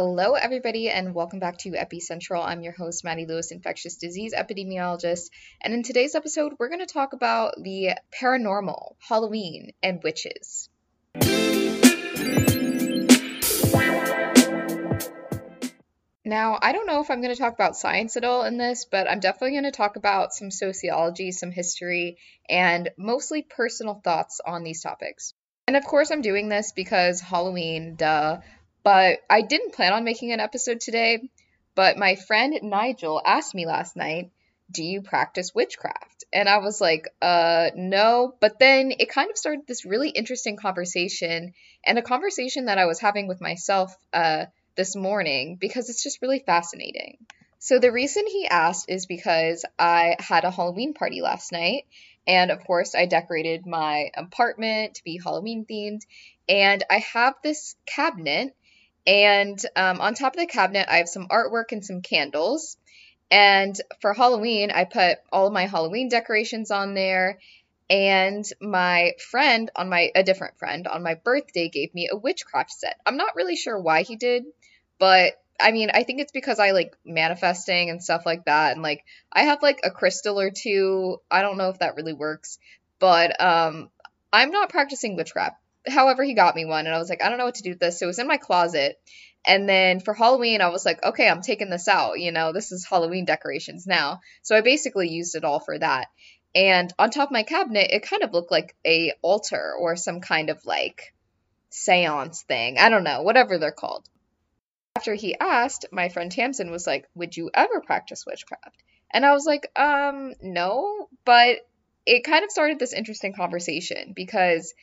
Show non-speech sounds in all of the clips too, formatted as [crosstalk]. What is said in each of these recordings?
Hello, everybody, and welcome back to Epicentral. I'm your host, Maddy Lewis, infectious disease epidemiologist. And in today's episode, we're going to talk about the paranormal, Halloween, and witches. Now, I don't know if I'm going to talk about science at all in this, but I'm definitely going to talk about some sociology, some history, and mostly personal thoughts on these topics. And of course, I'm doing this because Halloween, duh. But I didn't plan on making an episode today. But my friend Nigel asked me last night, Do you practice witchcraft? And I was like, uh, no. But then it kind of started this really interesting conversation and a conversation that I was having with myself uh, this morning because it's just really fascinating. So the reason he asked is because I had a Halloween party last night. And of course, I decorated my apartment to be Halloween themed. And I have this cabinet and um, on top of the cabinet, I have some artwork and some candles. And for Halloween, I put all of my Halloween decorations on there. And my friend on my a different friend on my birthday gave me a witchcraft set. I'm not really sure why he did, but I mean, I think it's because I like manifesting and stuff like that. And like I have like a crystal or two. I don't know if that really works, but um I'm not practicing witchcraft however, he got me one, and I was like, I don't know what to do with this. So it was in my closet. And then for Halloween, I was like, okay, I'm taking this out. You know, this is Halloween decorations now. So I basically used it all for that. And on top of my cabinet, it kind of looked like a altar or some kind of like seance thing. I don't know, whatever they're called. After he asked, my friend Tamsin was like, Would you ever practice witchcraft? And I was like, Um, no. But it kind of started this interesting conversation because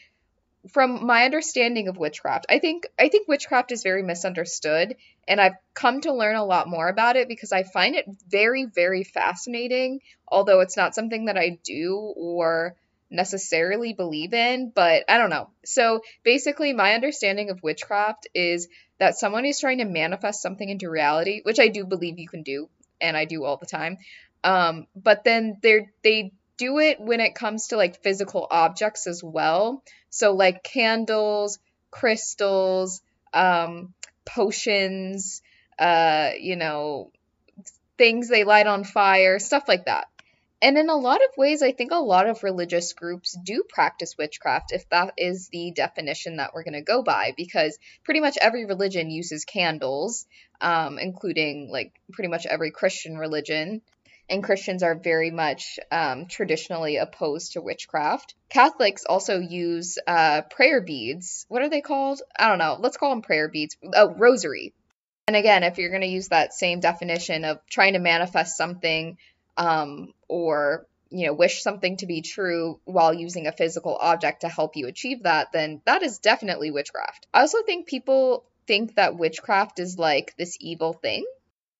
from my understanding of witchcraft, I think I think witchcraft is very misunderstood and I've come to learn a lot more about it because I find it very very fascinating, although it's not something that I do or necessarily believe in, but I don't know. So, basically my understanding of witchcraft is that someone is trying to manifest something into reality, which I do believe you can do and I do all the time. Um, but then they they do it when it comes to like physical objects as well. So like candles, crystals, um, potions, uh, you know, things they light on fire, stuff like that. And in a lot of ways, I think a lot of religious groups do practice witchcraft, if that is the definition that we're going to go by, because pretty much every religion uses candles, um, including like pretty much every Christian religion and Christians are very much um, traditionally opposed to witchcraft. Catholics also use uh, prayer beads. What are they called? I don't know. Let's call them prayer beads. Oh, rosary. And again, if you're going to use that same definition of trying to manifest something um, or you know wish something to be true while using a physical object to help you achieve that, then that is definitely witchcraft. I also think people think that witchcraft is like this evil thing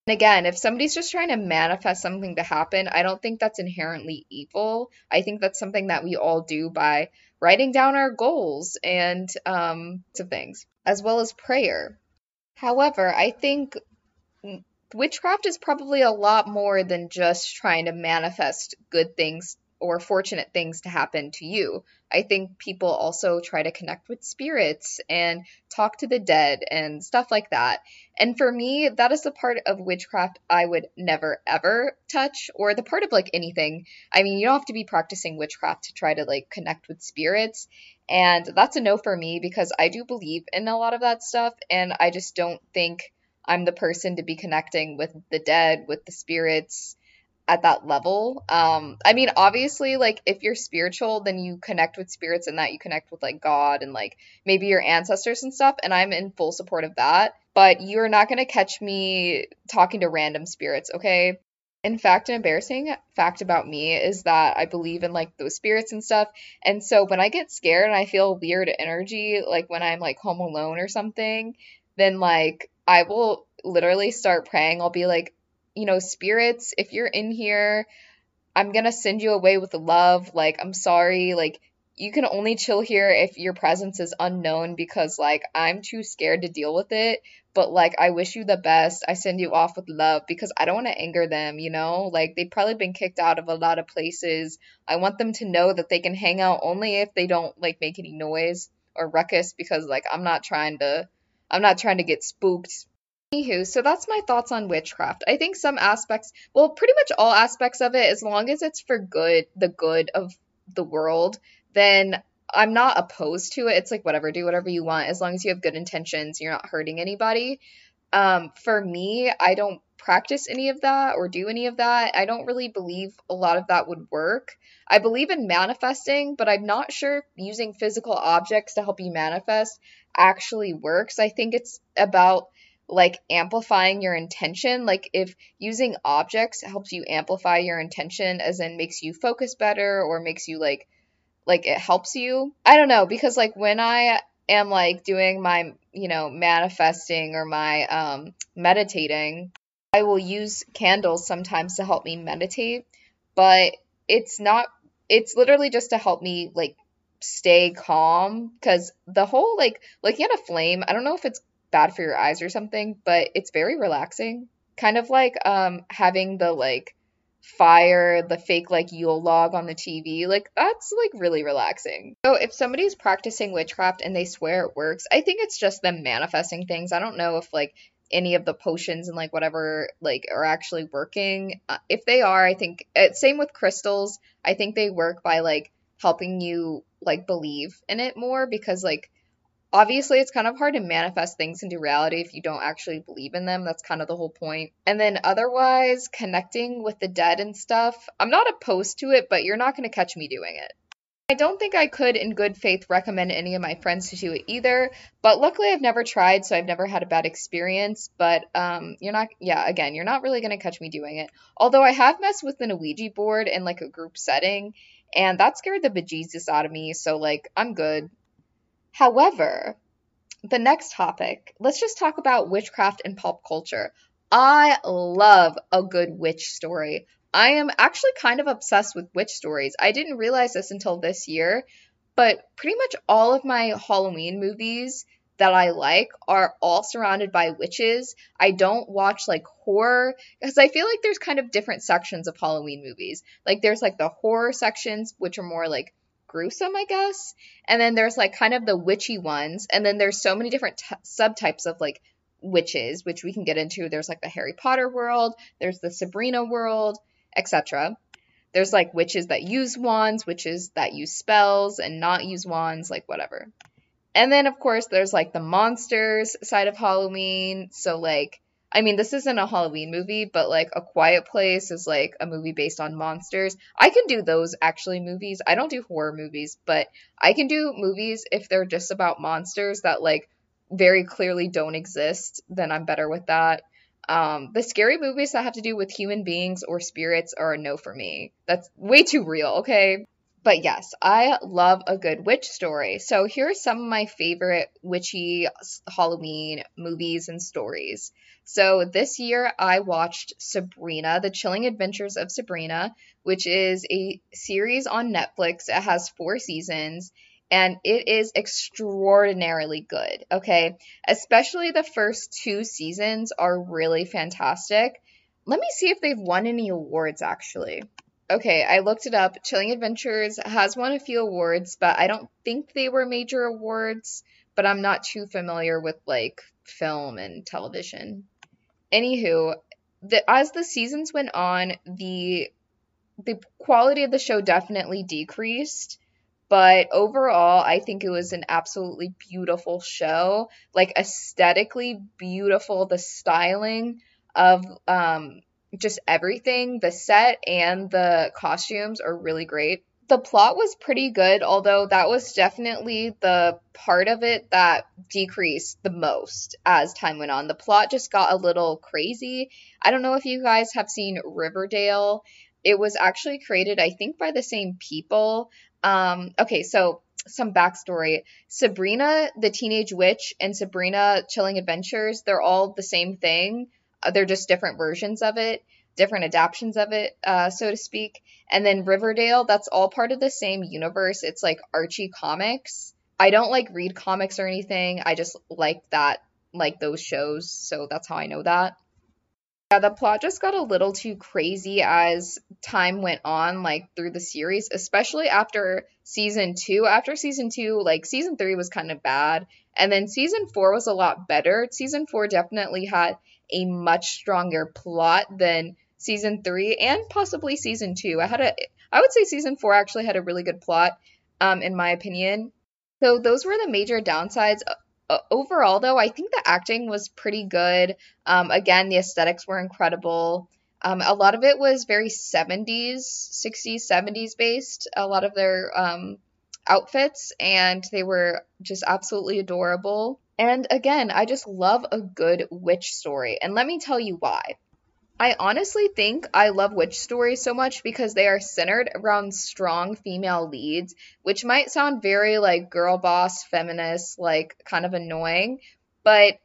again, if somebody's just trying to manifest something to happen, I don't think that's inherently evil. I think that's something that we all do by writing down our goals and um, of things, as well as prayer. However, I think witchcraft is probably a lot more than just trying to manifest good things or fortunate things to happen to you. I think people also try to connect with spirits and talk to the dead and stuff like that. And for me, that is the part of witchcraft I would never ever touch, or the part of like anything. I mean, you don't have to be practicing witchcraft to try to like connect with spirits. And that's a no for me because I do believe in a lot of that stuff. And I just don't think I'm the person to be connecting with the dead, with the spirits at that level. Um, I mean, obviously, like if you're spiritual, then you connect with spirits and that you connect with like God and like maybe your ancestors and stuff. And I'm in full support of that. But you're not gonna catch me talking to random spirits, okay? In fact, an embarrassing fact about me is that I believe in like those spirits and stuff. And so when I get scared and I feel weird energy, like when I'm like home alone or something, then like I will literally start praying. I'll be like, you know, spirits, if you're in here, I'm gonna send you away with love. Like, I'm sorry. Like, you can only chill here if your presence is unknown because, like, I'm too scared to deal with it. But, like, I wish you the best. I send you off with love because I don't want to anger them, you know? Like, they've probably been kicked out of a lot of places. I want them to know that they can hang out only if they don't, like, make any noise or ruckus because, like, I'm not trying to. I'm not trying to get spooked Anywho, so that's my thoughts on witchcraft. I think some aspects, well, pretty much all aspects of it, as long as it's for good, the good of the world, then I'm not opposed to it. It's like whatever, do whatever you want as long as you have good intentions, you're not hurting anybody. Um, for me, I don't practice any of that or do any of that. I don't really believe a lot of that would work. I believe in manifesting, but I'm not sure using physical objects to help you manifest actually works. I think it's about like amplifying your intention. Like if using objects helps you amplify your intention, as in makes you focus better or makes you like like it helps you. I don't know because like when I am like doing my you know manifesting or my um meditating, I will use candles sometimes to help me meditate, but it's not it's literally just to help me like stay calm because the whole like looking at a flame, I don't know if it's bad for your eyes or something, but it's very relaxing. Kind of like um having the like fire, the fake like Yule log on the TV. Like that's like really relaxing. So if somebody's practicing witchcraft and they swear it works, I think it's just them manifesting things. I don't know if like any of the potions and like whatever like are actually working. Uh, if they are, I think uh, same with crystals. I think they work by like helping you like believe in it more because like obviously it's kind of hard to manifest things into reality if you don't actually believe in them that's kind of the whole point. and then otherwise connecting with the dead and stuff i'm not opposed to it but you're not going to catch me doing it I don't think I could, in good faith, recommend any of my friends to do it either. But luckily, I've never tried, so I've never had a bad experience. But um, you're not, yeah, again, you're not really gonna catch me doing it. Although I have messed with an Ouija board in like a group setting, and that scared the bejesus out of me. So like, I'm good. However, the next topic, let's just talk about witchcraft and pop culture. I love a good witch story. I am actually kind of obsessed with witch stories. I didn't realize this until this year, but pretty much all of my Halloween movies that I like are all surrounded by witches. I don't watch like horror because I feel like there's kind of different sections of Halloween movies. Like there's like the horror sections, which are more like gruesome, I guess. And then there's like kind of the witchy ones. And then there's so many different t- subtypes of like witches, which we can get into. There's like the Harry Potter world, there's the Sabrina world, etc. There's like witches that use wands, witches that use spells and not use wands, like whatever. And then of course there's like the monsters side of Halloween. So like I mean this isn't a Halloween movie, but like A Quiet Place is like a movie based on monsters. I can do those actually movies. I don't do horror movies, but I can do movies if they're just about monsters that like very clearly don't exist, then I'm better with that. Um, the scary movies that have to do with human beings or spirits are a no for me. That's way too real, okay? But yes, I love a good witch story. So here are some of my favorite witchy Halloween movies and stories. So this year I watched Sabrina, The Chilling Adventures of Sabrina, which is a series on Netflix. It has four seasons and it is extraordinarily good. Okay, especially the first two seasons are really fantastic. Let me see if they've won any awards actually. Okay, I looked it up. Chilling Adventures has won a few awards, but I don't think they were major awards. But I'm not too familiar with like film and television. Anywho, the, as the seasons went on, the the quality of the show definitely decreased but overall, I think it was an absolutely beautiful show. Like aesthetically beautiful, the styling of um, just everything, the set and the costumes are really great. The plot was pretty good, although that was definitely the part of it that decreased the most as time went on. The plot just got a little crazy. I don't know if you guys have seen Riverdale. It was actually created, I think, by the same people. Um, okay, so some backstory. Sabrina, the Teenage Witch, and Sabrina Chilling Adventures, they're all the same thing. Uh, they're just different versions of it, different adaptations of it, uh, so to speak. And then Riverdale, that's all part of the same universe. It's like Archie comics. I don't like read comics or anything. I just like that, like those shows. So that's how I know that. Yeah, the plot just got a little too crazy as time went on, like through the series, especially after season two. After season two, like season three was kind of bad, And then season four was a lot better. Season four definitely had a much stronger plot than season three and possibly season two. I had a, I would say season four actually had a really good plot, um, in my opinion. So those were the major downsides. Overall, though, I think the acting was pretty good. Um, again, the aesthetics were incredible. Um, a lot of it was very 70s, 60s, 70s based. A lot of their um, outfits, and they were just absolutely adorable. And again, I just love a good witch story. And let me tell you why. I honestly think I love witch stories so much because they are centered around strong female leads, which might sound very like girl boss, feminist, like kind of annoying, but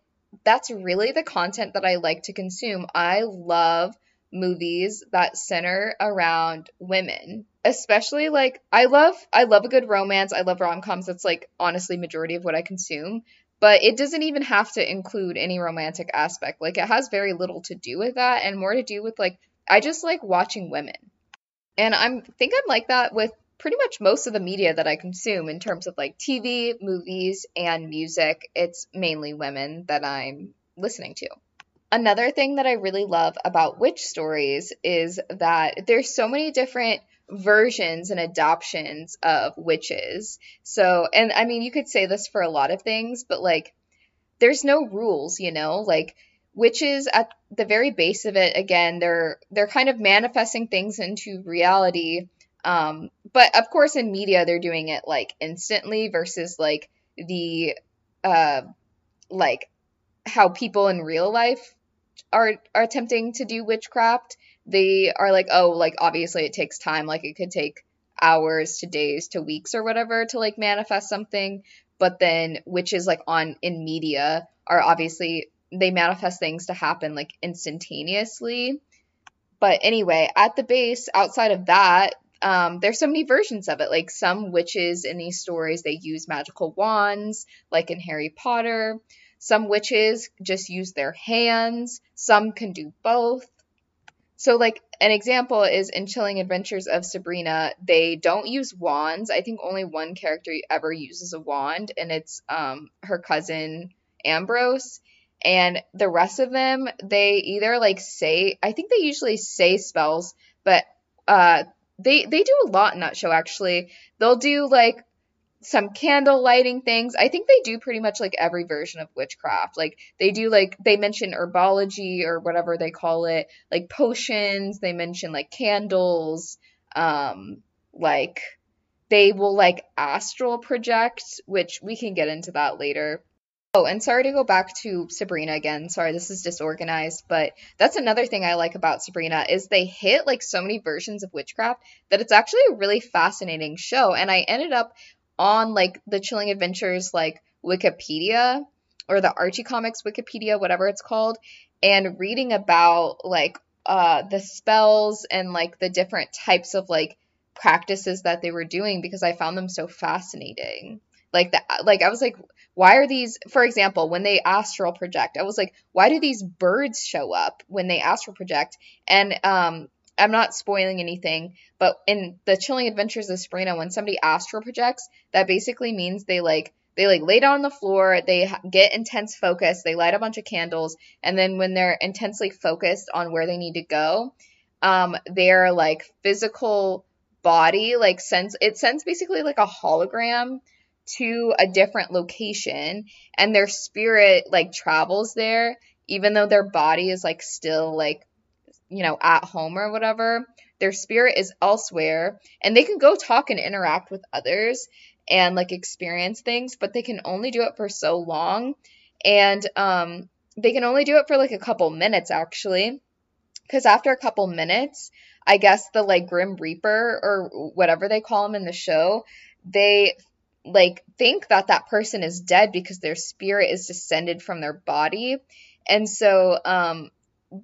that's really the content that I like to consume. I love movies that center around women especially like i love i love a good romance i love rom-coms that's like honestly majority of what i consume but it doesn't even have to include any romantic aspect. Like it has very little to do with that and more to do with like i just like watching women. And i'm think i'm like that with pretty much most of the media that i consume in terms of like tv movies and music. It's mainly women that i'm listening to. Another thing that I really love about witch stories is that there's so many different versions and adoptions of witches. So, and I mean, you could say this for a lot of things, but like, there's no rules, you know? Like, witches at the very base of it, again, they're they're kind of manifesting things into reality. Um, but of course, in media, they're doing it like instantly versus like the uh, like how people in real life are are attempting to do witchcraft, they are like, oh, like obviously it takes time. Like it could take hours to days to weeks or whatever to like manifest something. But then witches like on in media are obviously they manifest things to happen like instantaneously. But anyway, at the base, outside of that, um, there's so many versions of it. Like some witches in these stories, they use magical wands, like in Harry Potter. Some witches just use their hands, some can do both. So, like, an example is in Chilling Adventures of Sabrina, they don't use wands. I think only one character ever uses a wand, and it's um, her cousin Ambrose. And the rest of them, they either like say, I think they usually say spells, but uh, they they do a lot in that show actually. They'll do like some candle lighting things. I think they do pretty much like every version of witchcraft. Like they do like they mention herbology or whatever they call it, like potions, they mention like candles, um like they will like astral project, which we can get into that later. Oh, and sorry to go back to Sabrina again. Sorry, this is disorganized, but that's another thing I like about Sabrina is they hit like so many versions of witchcraft that it's actually a really fascinating show. And I ended up on like the Chilling Adventures like Wikipedia or the Archie Comics Wikipedia, whatever it's called, and reading about like uh the spells and like the different types of like practices that they were doing because I found them so fascinating. Like that like I was like why are these for example when they astral project i was like why do these birds show up when they astral project and um I'm not spoiling anything, but in the Chilling Adventures of Sabrina, when somebody astral projects, that basically means they like they like lay down on the floor, they get intense focus, they light a bunch of candles, and then when they're intensely focused on where they need to go, um, their like physical body like sends it sends basically like a hologram to a different location, and their spirit like travels there, even though their body is like still like you know, at home or whatever, their spirit is elsewhere and they can go talk and interact with others and like experience things, but they can only do it for so long. And um, they can only do it for like a couple minutes actually. Because after a couple minutes, I guess the like Grim Reaper or whatever they call him in the show, they like think that that person is dead because their spirit is descended from their body. And so um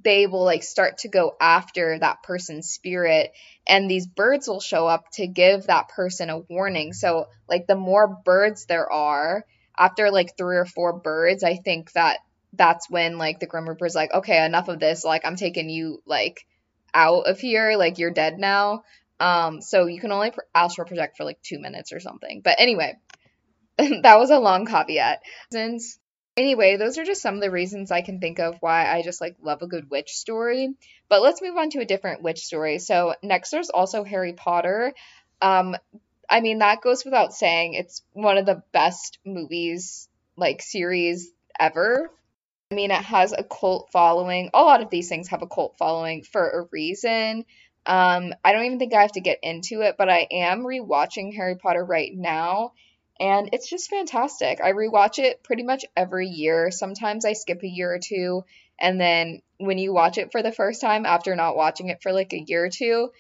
they will like start to go after that person's spirit and these birds will show up to give that person a warning. So like the more birds there are after like three or four birds i think that that's when like the grim reaper's like okay enough of this. Like i'm taking you like out of here. Like you're dead now. Um so you can only astral project for like two minutes or something. But anyway [laughs] that was a long caveat. Since Anyway, those are just some of the reasons I can think of why I just like love a good witch story. But let's move on to a different witch story. So next there's also Harry Potter. Um, I mean that goes without saying. It's one of the best movies like series ever. I mean it has a cult following. A lot of these things have a cult following for a reason. Um, I don't even think I have to get into it, but I am rewatching Harry Potter right now and it's just fantastic. I rewatch it pretty much every year. Sometimes I skip a year or two, and then when you watch it for the first time after not watching it for like a year or two,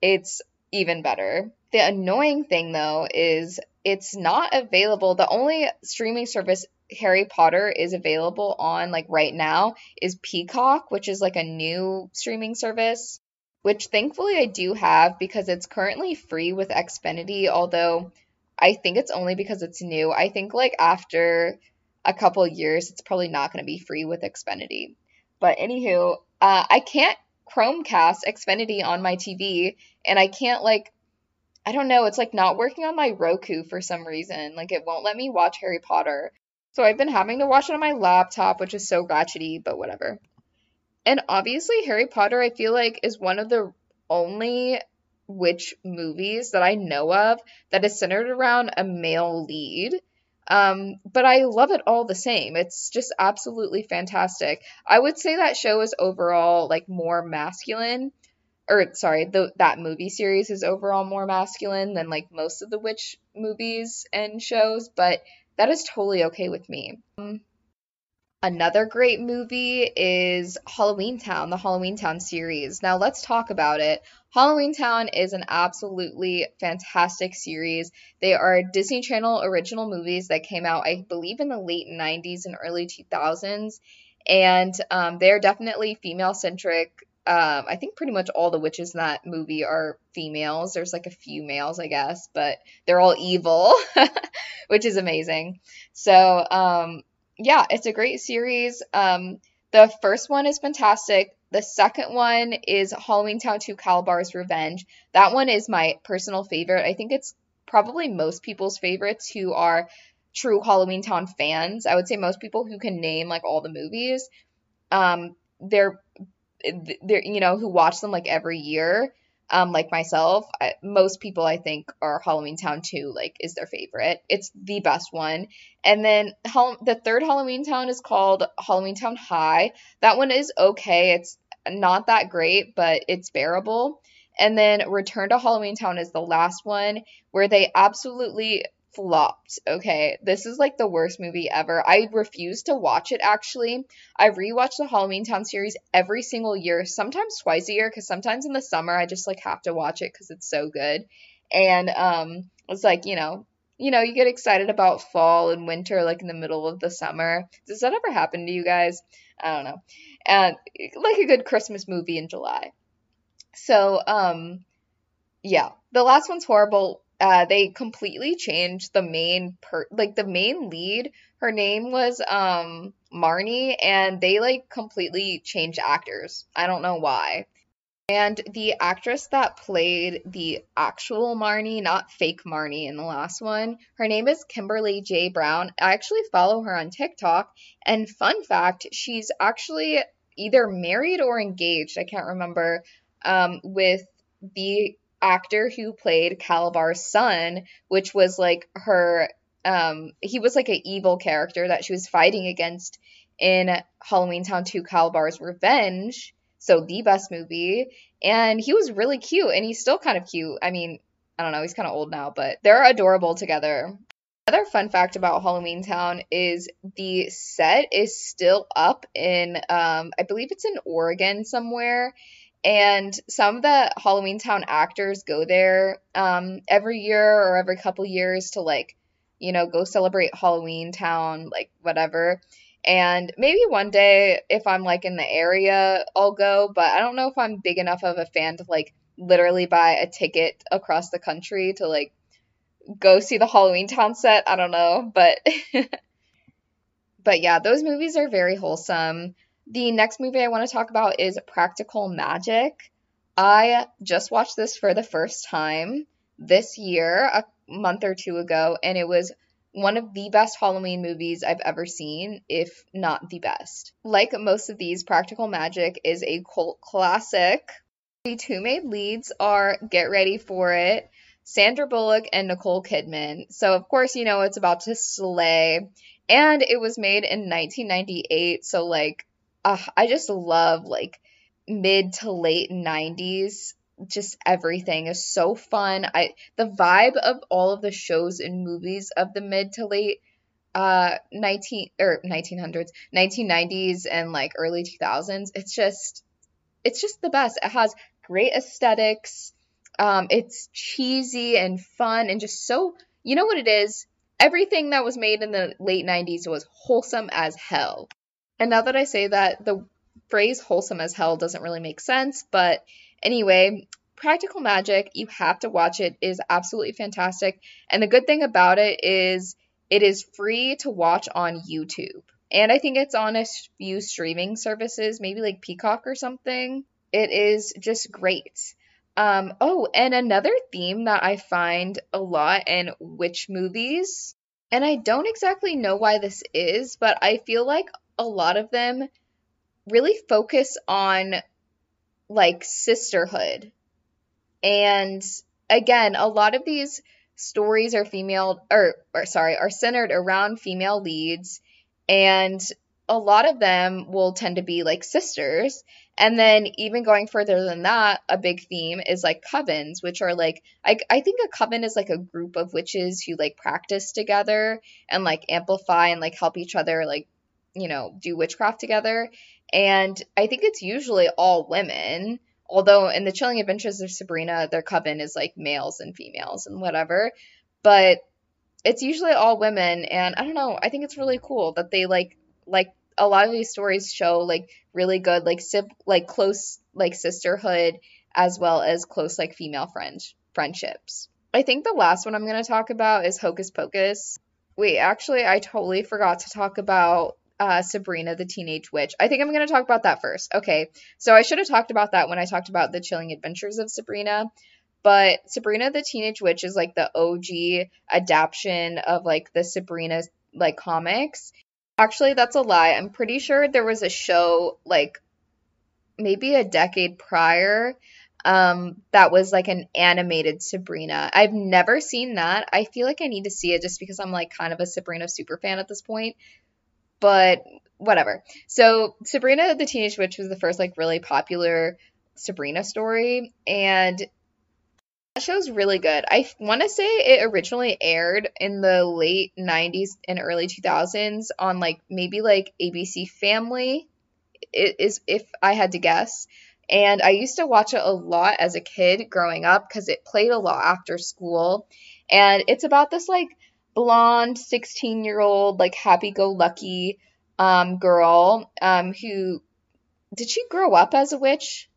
it's even better. The annoying thing though is it's not available. The only streaming service Harry Potter is available on like right now is Peacock, which is like a new streaming service, which thankfully I do have because it's currently free with Xfinity, although I think it's only because it's new. I think like after a couple years, it's probably not going to be free with Xfinity. But anywho, uh, I can't Chromecast Xfinity on my TV, and I can't like, I don't know, it's like not working on my Roku for some reason. Like it won't let me watch Harry Potter. So I've been having to watch it on my laptop, which is so ratchety, but whatever. And obviously, Harry Potter, I feel like, is one of the only witch movies that I know of that is centered around a male lead. Um, but I love it all the same. It's just absolutely fantastic. I would say that show is overall like more masculine, or sorry, the, that movie series is overall more masculine than like most of the witch movies and shows, but that is totally okay with me. Um, Another great movie is Halloween Town, the Halloween Town series. Now let's talk about it. Halloween Town is an absolutely fantastic series. They are Disney Channel original movies that came out, I believe, in the late 90s and early 2000s. And um, they're definitely female centric. Um, I think pretty much all the witches in that movie are females. There's like a few males, I guess, but they're all evil, [laughs] which is amazing. So, um, yeah, it's a great series. Um, the first one is fantastic. The second one is Halloween Town 2 Kalabar's Revenge. That one is my personal favorite. I think it's probably most people's favorites who are true Halloween Town fans. I would say most people who can name like all the movies, um, they're they're you know who watch them like every year um, like myself, I, most people I think are Halloween Town 2 like is their favorite. It's the best one. And then the third Halloween Town is called Halloween Town High. That one is okay. It's not that great, but it's bearable. And then Return to Halloween Town is the last one where they absolutely flopped. Okay, this is like the worst movie ever. I refuse to watch it actually. I rewatch the Halloween Town series every single year, sometimes twice a year because sometimes in the summer I just like have to watch it because it's so good. And um it's like, you know, you know, you get excited about fall and winter like in the middle of the summer. Does that ever happen to you guys? I don't know. And like a good Christmas movie in July. So, um yeah, the last one's horrible uh, they completely changed the main per like the main lead. Her name was um Marnie, and they like completely changed actors. I don't know why. And the actress that played the actual Marnie, not fake Marnie in the last one, her name is Kimberly J. Brown. I actually follow her on TikTok. And fun fact, she's actually either married or engaged. I can't remember. Um, with the actor who played Kalabar's son, which was like her um he was like an evil character that she was fighting against in Halloween Town 2 Kalabar's Revenge, so the best movie, and he was really cute and he's still kind of cute. I mean, I don't know, he's kind of old now, but they're adorable together. Another fun fact about Halloween Town is the set is still up in um I believe it's in Oregon somewhere and some of the Halloween Town actors go there um, every year or every couple years to like, you know, go celebrate Halloween Town, like whatever. And maybe one day, if I'm like in the area, I'll go. But I don't know if I'm big enough of a fan to like literally buy a ticket across the country to like go see the Halloween Town set. I don't know, but [laughs] but yeah, those movies are very wholesome. The next movie I want to talk about is Practical Magic. I just watched this for the first time this year, a month or two ago, and it was one of the best Halloween movies I've ever seen, if not the best. Like most of these, Practical Magic is a cult classic. The two main leads are Get Ready for It, Sandra Bullock and Nicole Kidman. So, of course, you know it's about to slay. And it was made in 1998. So, like, uh, I just love, like, mid to late 90s just everything is so fun. I the vibe of all of the shows and movies of the mid to late uh 19 or 1900s, 1990s and like early 2000s. It's just it's just the best. It has great aesthetics. Um it's cheesy and fun and just so you know what it is? Everything that was made in the late 90s was wholesome as hell. And now that I say that, the phrase wholesome as hell doesn't really make sense, but anyway, Practical Magic, you have to watch it. it is absolutely fantastic. And the good thing about it is it is free to watch on YouTube. And I think it's on a few streaming services, maybe like Peacock or something. It is just great. Um, oh, and another theme that I find a lot in witch movies, and I don't exactly know why this is, but I feel like a lot of them really focus on like sisterhood. And again, a lot of these stories are female or, or sorry, are centered around female leads and a lot of them will tend to be like sisters. And then even going further than that, a big theme is like covens, which are like I I think a coven is like a group of witches who like practice together and like amplify and like help each other like you know do witchcraft together. And I think it's usually all women. Although in the Chilling Adventures of Sabrina, their coven is like males and females and whatever. But it's usually all women and I don't know, I think it's really cool that they like like a lot of these stories show like really good like sib- like close like sisterhood as well as close like female friends friendships. I think the last one I'm going to talk about is Hocus Pocus. Wait, actually I totally forgot to talk about uh, Sabrina the Teenage Witch. I think I'm going to talk about that first. Okay, so I should have talked about that when I talked about the chilling adventures of Sabrina. But Sabrina the Teenage Witch is like the OG adaptation of like the Sabrina like comics. Actually, that's a lie. I'm pretty sure there was a show like maybe a decade prior um that was like an animated Sabrina. I've never seen that. I feel like I need to see it just because I'm like kind of a Sabrina super fan at this point but whatever. So Sabrina the Teenage Witch was the first like really popular Sabrina story, and that show's really good. I want to say it originally aired in the late 90s and early 2000s on like maybe like ABC Family is if I had to guess. And I used to watch it a lot as a kid growing up because it played a lot after school. And it's about this like blonde 16 year old like happy go lucky um, girl um, who did she grow up as a witch?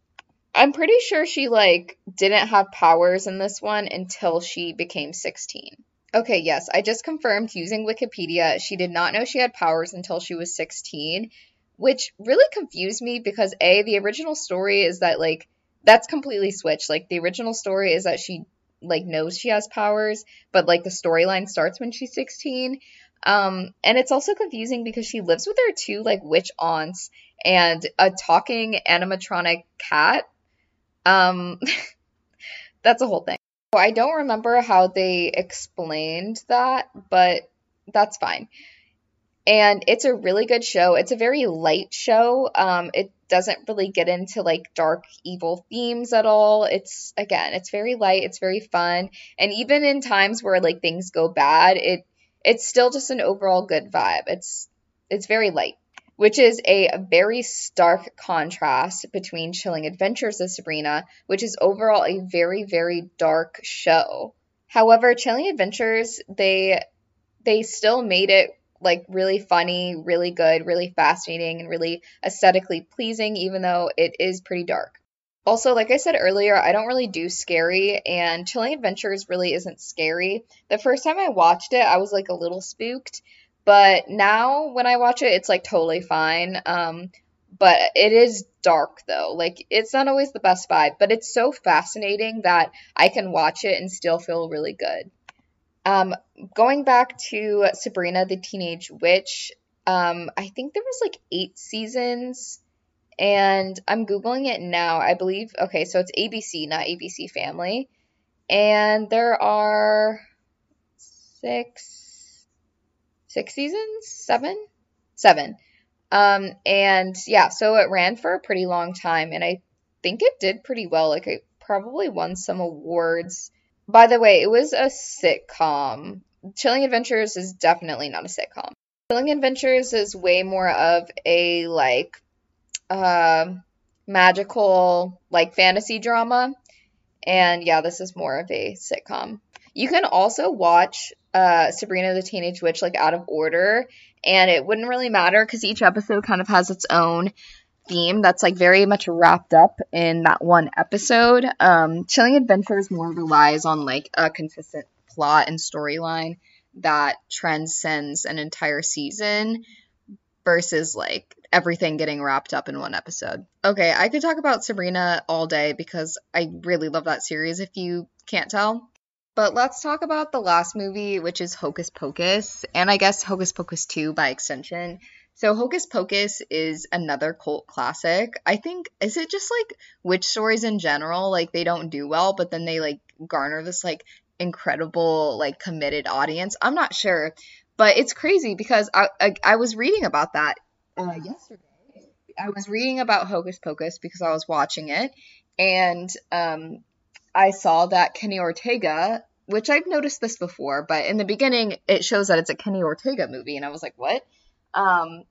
I'm pretty sure she like didn't have powers in this one until she became 16 okay yes i just confirmed using wikipedia she did not know she had powers until she was 16 which really confused me because a the original story is that like that's completely switched like the original story is that she like knows she has powers, but like the storyline starts when she's 16. Um, and it's also confusing because she lives with her two like witch aunts and a talking animatronic cat. Um, [laughs] that's a whole thing. I don't remember how they explained that, but that's fine and it's a really good show. It's a very light show. Um, it doesn't really get into like dark evil themes at all. It's again, it's very light. It's very fun, and even in times where like things go bad, it it's still just an overall good vibe. It's it's very light, which is a very stark contrast between Chilling Adventures of Sabrina, which is overall a very very dark show. However, Chilling Adventures they they still made it like really funny, really good, really fascinating, and really aesthetically pleasing, even though it is pretty dark. Also, like I said earlier, I don't really do scary, and Chilling Adventures really isn't scary. The first time I watched it, I was like a little spooked, but now when I watch it, it's like totally fine. Um, but it is dark though. Like it's not always the best vibe, but it's so fascinating that I can watch it and still feel really good. Um, going back to Sabrina the Teenage Witch, um, I think there was like eight seasons, and I'm googling it now. I believe okay, so it's ABC, not ABC Family, and there are six, six seasons, seven, seven. Um, and yeah, so it ran for a pretty long time, and I think it did pretty well. Like it probably won some awards. By the way, it was a sitcom. Chilling Adventures is definitely not a sitcom. Chilling Adventures is way more of a like uh, magical like fantasy drama. And yeah, this is more of a sitcom. You can also watch uh, Sabrina the Teenage Witch like out of order, and it wouldn't really matter because each episode kind of has its own theme that's like very much wrapped up in that one episode. Um, Chilling Adventures more relies on like a consistent plot and storyline that transcends an entire season versus like everything getting wrapped up in one episode. Okay, I could talk about Sabrina all day because I really love that series if you can't tell. But let's talk about the last movie, which is Hocus Pocus, and I guess Hocus Pocus 2 by extension. So Hocus Pocus is another cult classic. I think is it just like witch stories in general, like they don't do well, but then they like garner this like incredible like committed audience. I'm not sure, but it's crazy because I I, I was reading about that uh, yesterday. I was reading about Hocus Pocus because I was watching it, and um, I saw that Kenny Ortega, which I've noticed this before, but in the beginning it shows that it's a Kenny Ortega movie, and I was like, what? Um,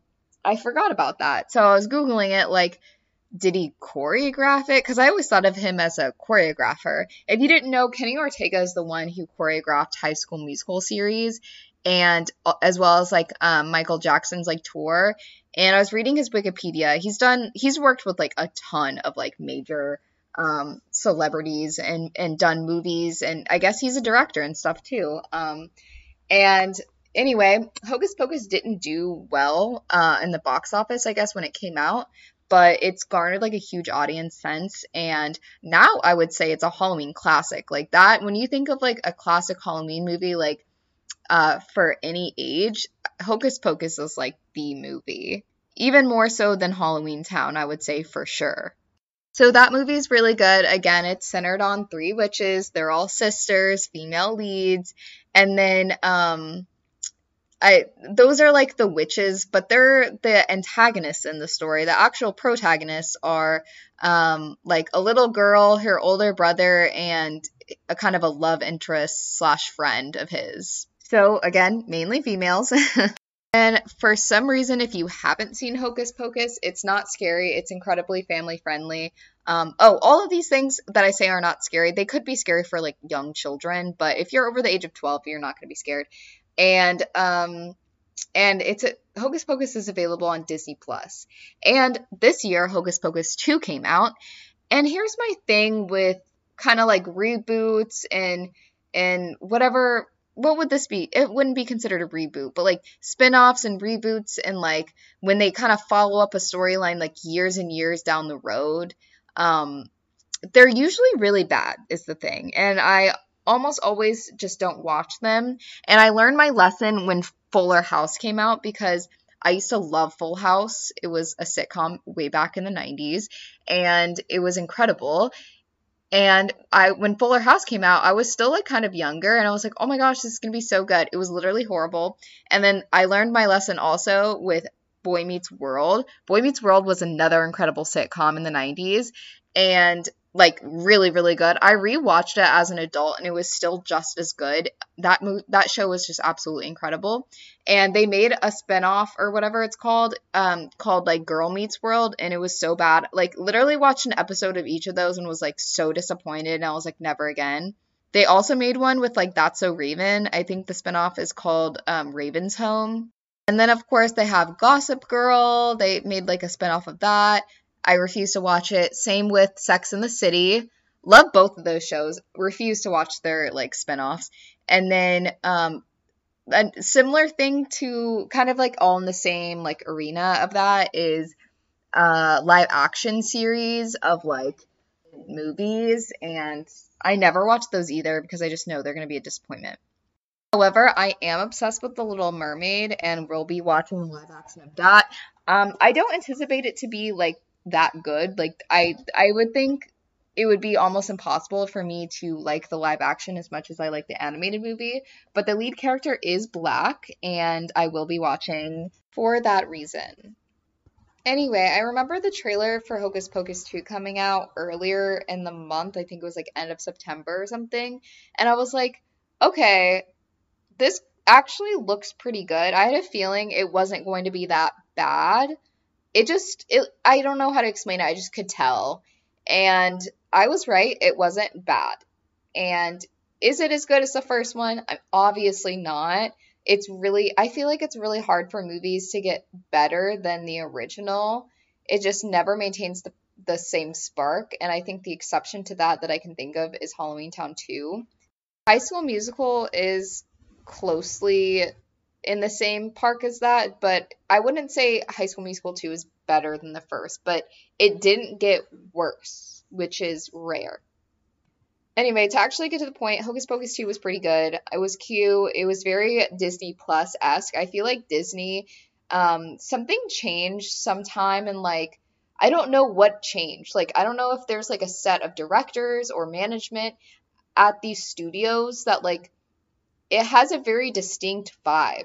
I forgot about that. So I was Googling it, like, did he choreograph it? Because I always thought of him as a choreographer. If you didn't know, Kenny Ortega is the one who choreographed High School Musical series, and uh, as well as like um, Michael Jackson's like tour. And I was reading his Wikipedia. He's done. He's worked with like a ton of like major um, celebrities and and done movies, and I guess he's a director and stuff too. Um, and anyway, Hocus Pocus didn't do well uh, in the box office, I guess, when it came out, but it's garnered like a huge audience since. And now I would say it's a Halloween classic. Like that, when you think of like a classic Halloween movie, like uh, for any age, Hocus Pocus is like the movie. Even more so than Halloween Town, I would say for sure. So that movie is really good. Again, it's centered on three witches. They're all sisters, female leads, and then um I those are like the witches, but they're the antagonists in the story. The actual protagonists are um like a little girl, her older brother, and a kind of a love interest slash friend of his. So again, mainly females. [laughs] And for some reason, if you haven't seen Hocus Pocus, it's not scary. It's incredibly family friendly. Um, oh, all of these things that I say are not scary. They could be scary for like young children, but if you're over the age of 12, you're not going to be scared. And um, and it's a, Hocus Pocus is available on Disney Plus. And this year, Hocus Pocus 2 came out. And here's my thing with kind of like reboots and and whatever what would this be? It wouldn't be considered a reboot, but like spin-offs and reboots and like when they kind of follow up a storyline like years and years down the road, um they're usually really bad is the thing. And I almost always just don't watch them. And I learned my lesson when Fuller House came out because I used to love Full House. It was a sitcom way back in the 90s and it was incredible. And I when Fuller House came out, I was still like kind of younger and I was like, "Oh my gosh, this is going to be so good." It was literally horrible. And then I learned my lesson also with Boy Meets World. Boy Meets World was another incredible sitcom in the 90s and like really really good. I rewatched it as an adult and it was still just as good. That mo- that show was just absolutely incredible. And they made a spinoff or whatever it's called um called like Girl Meets World and it was so bad. Like literally watched an episode of each of those and was like so disappointed and I was like never again. They also made one with like That's So Raven. I think the spinoff is called um, Raven's Home. And then of course they have Gossip Girl. They made like a spinoff of that. I refuse to watch it. Same with Sex in the City. Love both of those shows. Refuse to watch their like spinoffs. And then um a similar thing to kind of like all in the same like arena of that is uh live action series of like movies and I never watch those either because I just know they're going to be a disappointment. However, I am obsessed with The Little Mermaid and will be watching live action of that. Um, I don't anticipate it to be like that good. Like I I would think it would be almost impossible for me to like the live action as much as I like the animated movie, but the lead character is black and I will be watching for that reason. Anyway, I remember the trailer for Hocus Pocus 2 coming out earlier in the month. I think it was like end of September or something. And I was like, okay, this actually looks pretty good. I had a feeling it wasn't going to be that bad. It just it I don't know how to explain it. I just could tell. And I was right. It wasn't bad. And is it as good as the first one? I'm obviously not it's really I feel like it's really hard for movies to get better than the original. It just never maintains the the same spark, and I think the exception to that that I can think of is Halloweentown 2. High School Musical is closely in the same park as that, but I wouldn't say High School Musical 2 is better than the first, but it didn't get worse, which is rare. Anyway, to actually get to the point, Hocus Pocus 2 was pretty good. It was cute. It was very Disney Plus esque. I feel like Disney, um, something changed sometime and like, I don't know what changed. Like, I don't know if there's like a set of directors or management at these studios that like, it has a very distinct vibe.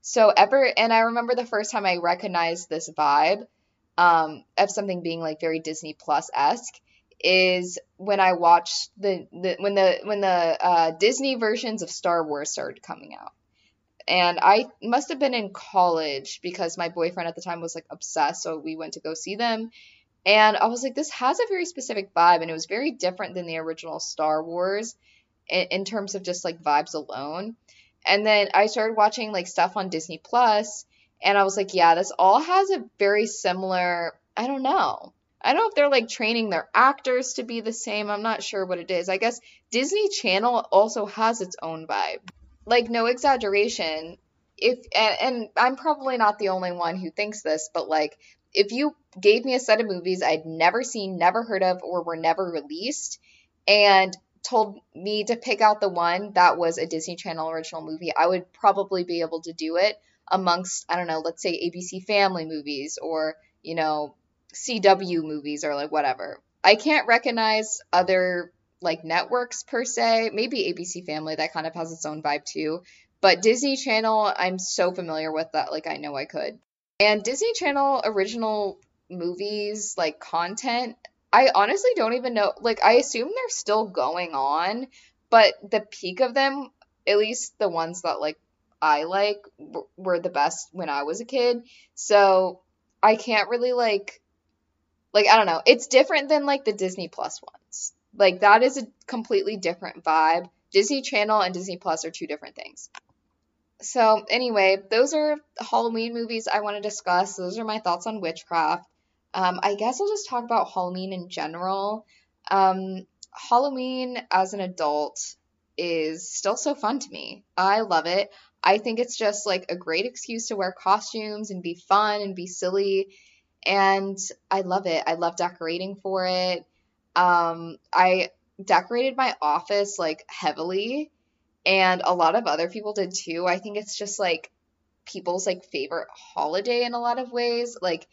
So ever, and I remember the first time I recognized this vibe um, of something being like very Disney Plus esque is when I watched the, the when the when the uh, Disney versions of Star Wars started coming out. And I must have been in college because my boyfriend at the time was like obsessed, so we went to go see them. And I was like, this has a very specific vibe, and it was very different than the original Star Wars in, in terms of just like vibes alone. And then I started watching like stuff on Disney Plus, and I was like, yeah, this all has a very similar, I don't know, I don't know if they're like training their actors to be the same. I'm not sure what it is. I guess Disney Channel also has its own vibe. Like, no exaggeration. If and, and I'm probably not the only one who thinks this, but like, if you gave me a set of movies I'd never seen, never heard of, or were never released, and told me to pick out the one that was a Disney Channel original movie, I would probably be able to do it amongst, I don't know, let's say ABC Family movies or, you know, CW movies or like whatever. I can't recognize other like networks per se. Maybe ABC Family that kind of has its own vibe too. But Disney Channel, I'm so familiar with that like I know I could. And Disney Channel original movies like content, I honestly don't even know like I assume they're still going on, but the peak of them, at least the ones that like I like were the best when I was a kid. So I can't really like like I don't know, it's different than like the Disney Plus ones. Like that is a completely different vibe. Disney Channel and Disney Plus are two different things. So, anyway, those are Halloween movies I want to discuss. Those are my thoughts on witchcraft. Um, I guess I'll just talk about Halloween in general. Um, Halloween as an adult is still so fun to me. I love it. I think it's just like a great excuse to wear costumes and be fun and be silly and I love it. I love decorating for it. Um, I decorated my office like heavily, and a lot of other people did too. I think it's just like people's like favorite holiday in a lot of ways. Like,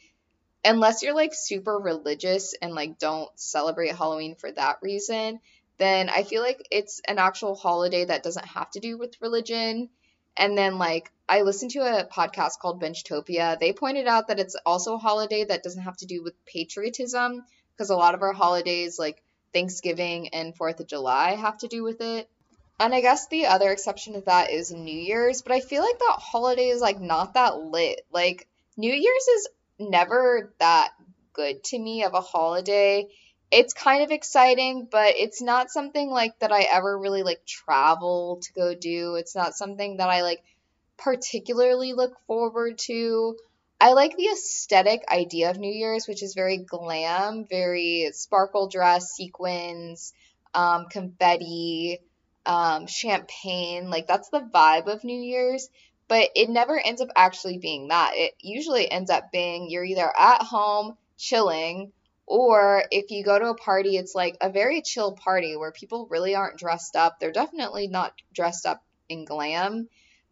unless you're like super religious and like don't celebrate Halloween for that reason, then I feel like it's an actual holiday that doesn't have to do with religion. And then like I listened to a podcast called Benchtopia. They pointed out that it's also a holiday that doesn't have to do with patriotism because a lot of our holidays like Thanksgiving and 4th of July have to do with it. And I guess the other exception to that is New Year's, but I feel like that holiday is like not that lit. Like New Year's is never that good to me of a holiday. It's kind of exciting, but it's not something like that I ever really like travel to go do. It's not something that I like particularly look forward to. I like the aesthetic idea of New Year's, which is very glam, very sparkle dress, sequins, um, confetti, um, champagne. Like, that's the vibe of New Year's. But it never ends up actually being that. It usually ends up being you're either at home chilling, or if you go to a party, it's like a very chill party where people really aren't dressed up. They're definitely not dressed up in glam.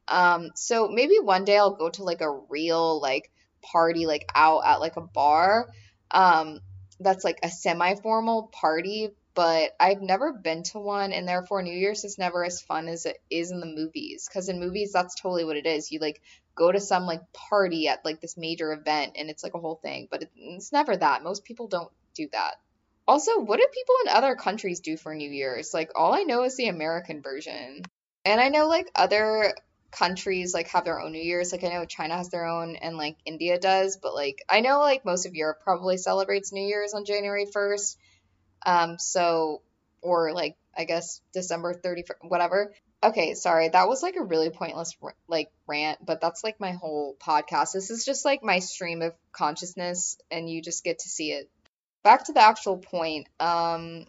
Um, so maybe one day I'll go to like a real like party like out at like a bar. Um, that's like a semi-formal party, but I've never been to one and therefore New Year's is never as fun as it is in the movies cuz in movies that's totally what it is. You like go to some like party at like this major event and it's like a whole thing, but it, it's never that. Most people don't do that. Also, what do people in other countries do for New Year's? Like all I know is the American version. And I know like other countries like have their own New Year's. Like I know China has their own and like India does, but like I know like most of Europe probably celebrates New Year's on January 1st. Um, so, or like, I guess December 31st, whatever. Okay, sorry. That was like a really pointless like rant, but that's like my whole podcast. This is just like my stream of consciousness and you just get to see it. Back to the actual point. Um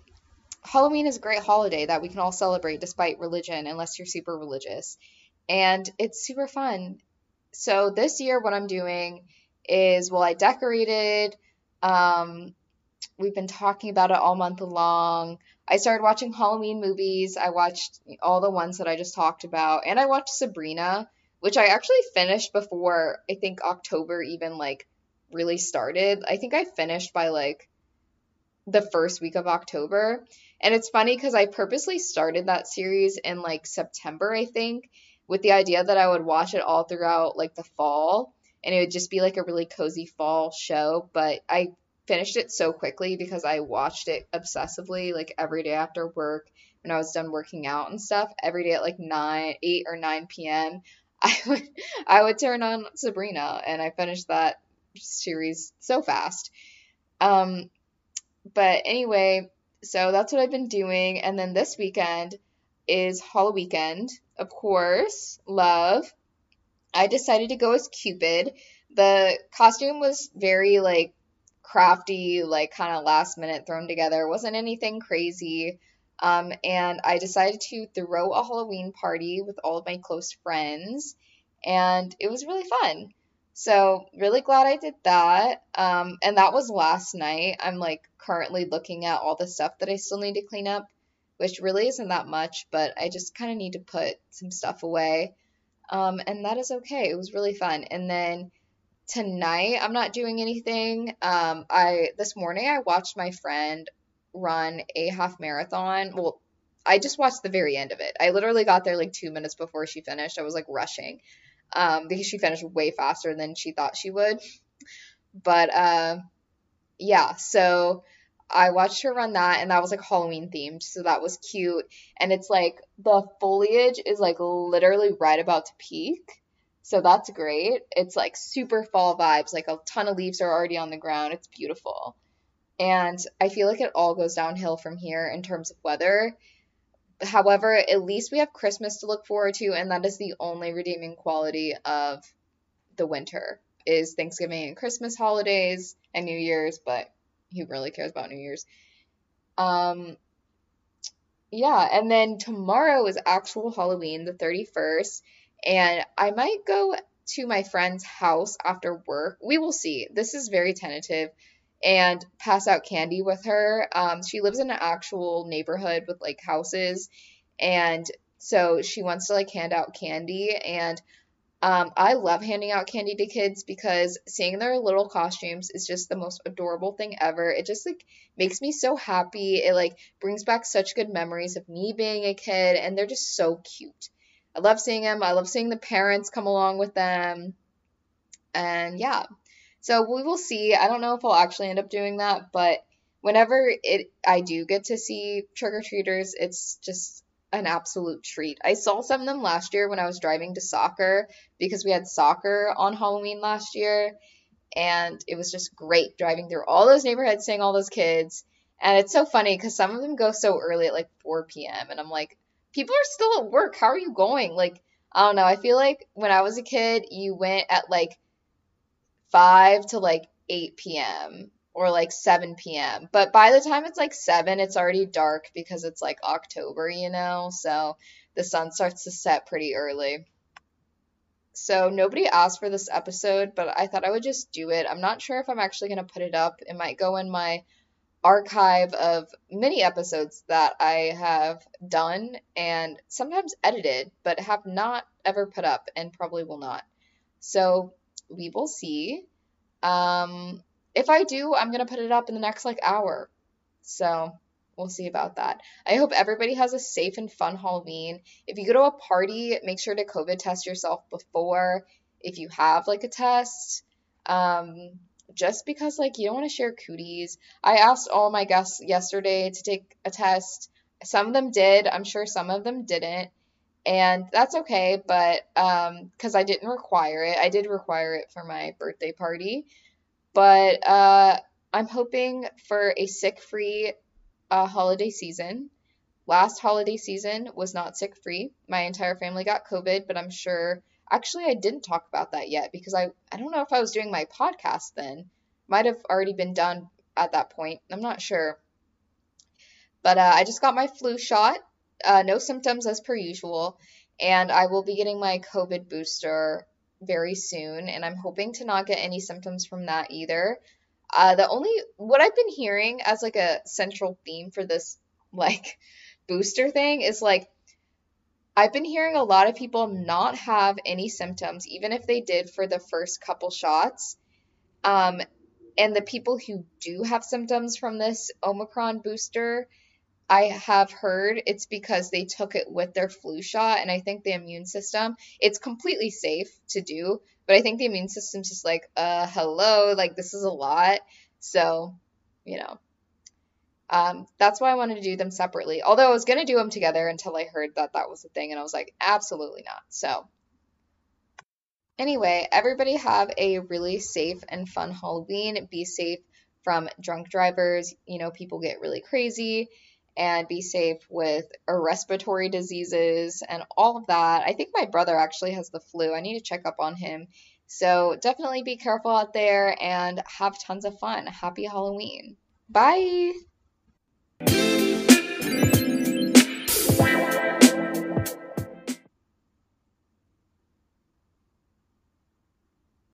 Halloween is a great holiday that we can all celebrate despite religion unless you're super religious. And it's super fun. So this year what I'm doing is well I decorated um we've been talking about it all month long. I started watching Halloween movies. I watched all the ones that I just talked about, and I watched Sabrina, which I actually finished before I think October even like really started. I think I finished by like the first week of October. And it's funny because I purposely started that series in like September, I think, with the idea that I would watch it all throughout like the fall and it would just be like a really cozy fall show. But I finished it so quickly because I watched it obsessively, like every day after work when I was done working out and stuff. Every day at like nine, eight or nine p.m. [laughs] I would I would turn on Sabrina, and I finished that series so fast. Um, but anyway, so that's what I've been doing, and then this weekend is Halloween, of course, love. I decided to go as Cupid. The costume was very like crafty, like kind of last minute thrown together. It wasn't anything crazy. Um, and I decided to throw a Halloween party with all of my close friends, and it was really fun. So, really glad I did that. Um, and that was last night. I'm like currently looking at all the stuff that I still need to clean up, which really isn't that much, but I just kind of need to put some stuff away. Um, and that is okay. It was really fun. And then tonight I'm not doing anything. Um, I this morning I watched my friend run a half marathon. Well, I just watched the very end of it. I literally got there like two minutes before she finished. I was like rushing um, because she finished way faster than she thought she would. But uh, yeah, so I watched her run that, and that was like Halloween themed, so that was cute. And it's like the foliage is like literally right about to peak. So that's great. It's like super fall vibes. Like a ton of leaves are already on the ground. It's beautiful. And I feel like it all goes downhill from here in terms of weather. However, at least we have Christmas to look forward to, and that is the only redeeming quality of the winter is Thanksgiving and Christmas holidays and New Year's, but who really cares about New Year's? Um yeah, and then tomorrow is actual Halloween, the 31st and I might go to my friend's house after work. We will see. This is very tentative. And pass out candy with her. Um, she lives in an actual neighborhood with like houses, and so she wants to like hand out candy. And um, I love handing out candy to kids because seeing their little costumes is just the most adorable thing ever. It just like makes me so happy. It like brings back such good memories of me being a kid, and they're just so cute. I love seeing them. I love seeing the parents come along with them. And yeah. So we will see. I don't know if I'll actually end up doing that, but whenever it I do get to see trick or treaters, it's just an absolute treat. I saw some of them last year when I was driving to soccer because we had soccer on Halloween last year and it was just great driving through all those neighborhoods seeing all those kids. And it's so funny because some of them go so early at like 4 p.m. and I'm like, people are still at work. How are you going? Like, I don't know. I feel like when I was a kid, you went at like 5 to like 8 p.m. or like 7 p.m. But by the time it's like 7, it's already dark because it's like October, you know? So the sun starts to set pretty early. So nobody asked for this episode, but I thought I would just do it. I'm not sure if I'm actually going to put it up. It might go in my archive of many episodes that I have done and sometimes edited, but have not ever put up and probably will not. So we will see. Um, if I do, I'm going to put it up in the next like hour. So we'll see about that. I hope everybody has a safe and fun Halloween. If you go to a party, make sure to COVID test yourself before if you have like a test. Um, just because like you don't want to share cooties. I asked all my guests yesterday to take a test. Some of them did. I'm sure some of them didn't. And that's okay, but um cuz I didn't require it. I did require it for my birthday party. But uh I'm hoping for a sick-free uh, holiday season. Last holiday season was not sick-free. My entire family got COVID, but I'm sure Actually, I didn't talk about that yet because I I don't know if I was doing my podcast then. Might have already been done at that point. I'm not sure. But uh, I just got my flu shot. Uh, no symptoms as per usual, and I will be getting my COVID booster very soon. And I'm hoping to not get any symptoms from that either. Uh, the only what I've been hearing as like a central theme for this like booster thing is like I've been hearing a lot of people not have any symptoms, even if they did for the first couple shots. Um, and the people who do have symptoms from this Omicron booster, I have heard it's because they took it with their flu shot. And I think the immune system, it's completely safe to do, but I think the immune system's just like, uh, hello, like this is a lot. So, you know, um, that's why I wanted to do them separately. Although I was going to do them together until I heard that that was a thing, and I was like, absolutely not. So, anyway, everybody have a really safe and fun Halloween. Be safe from drunk drivers. You know, people get really crazy. And be safe with respiratory diseases and all of that. I think my brother actually has the flu. I need to check up on him. So definitely be careful out there and have tons of fun. Happy Halloween. Bye. Thank you.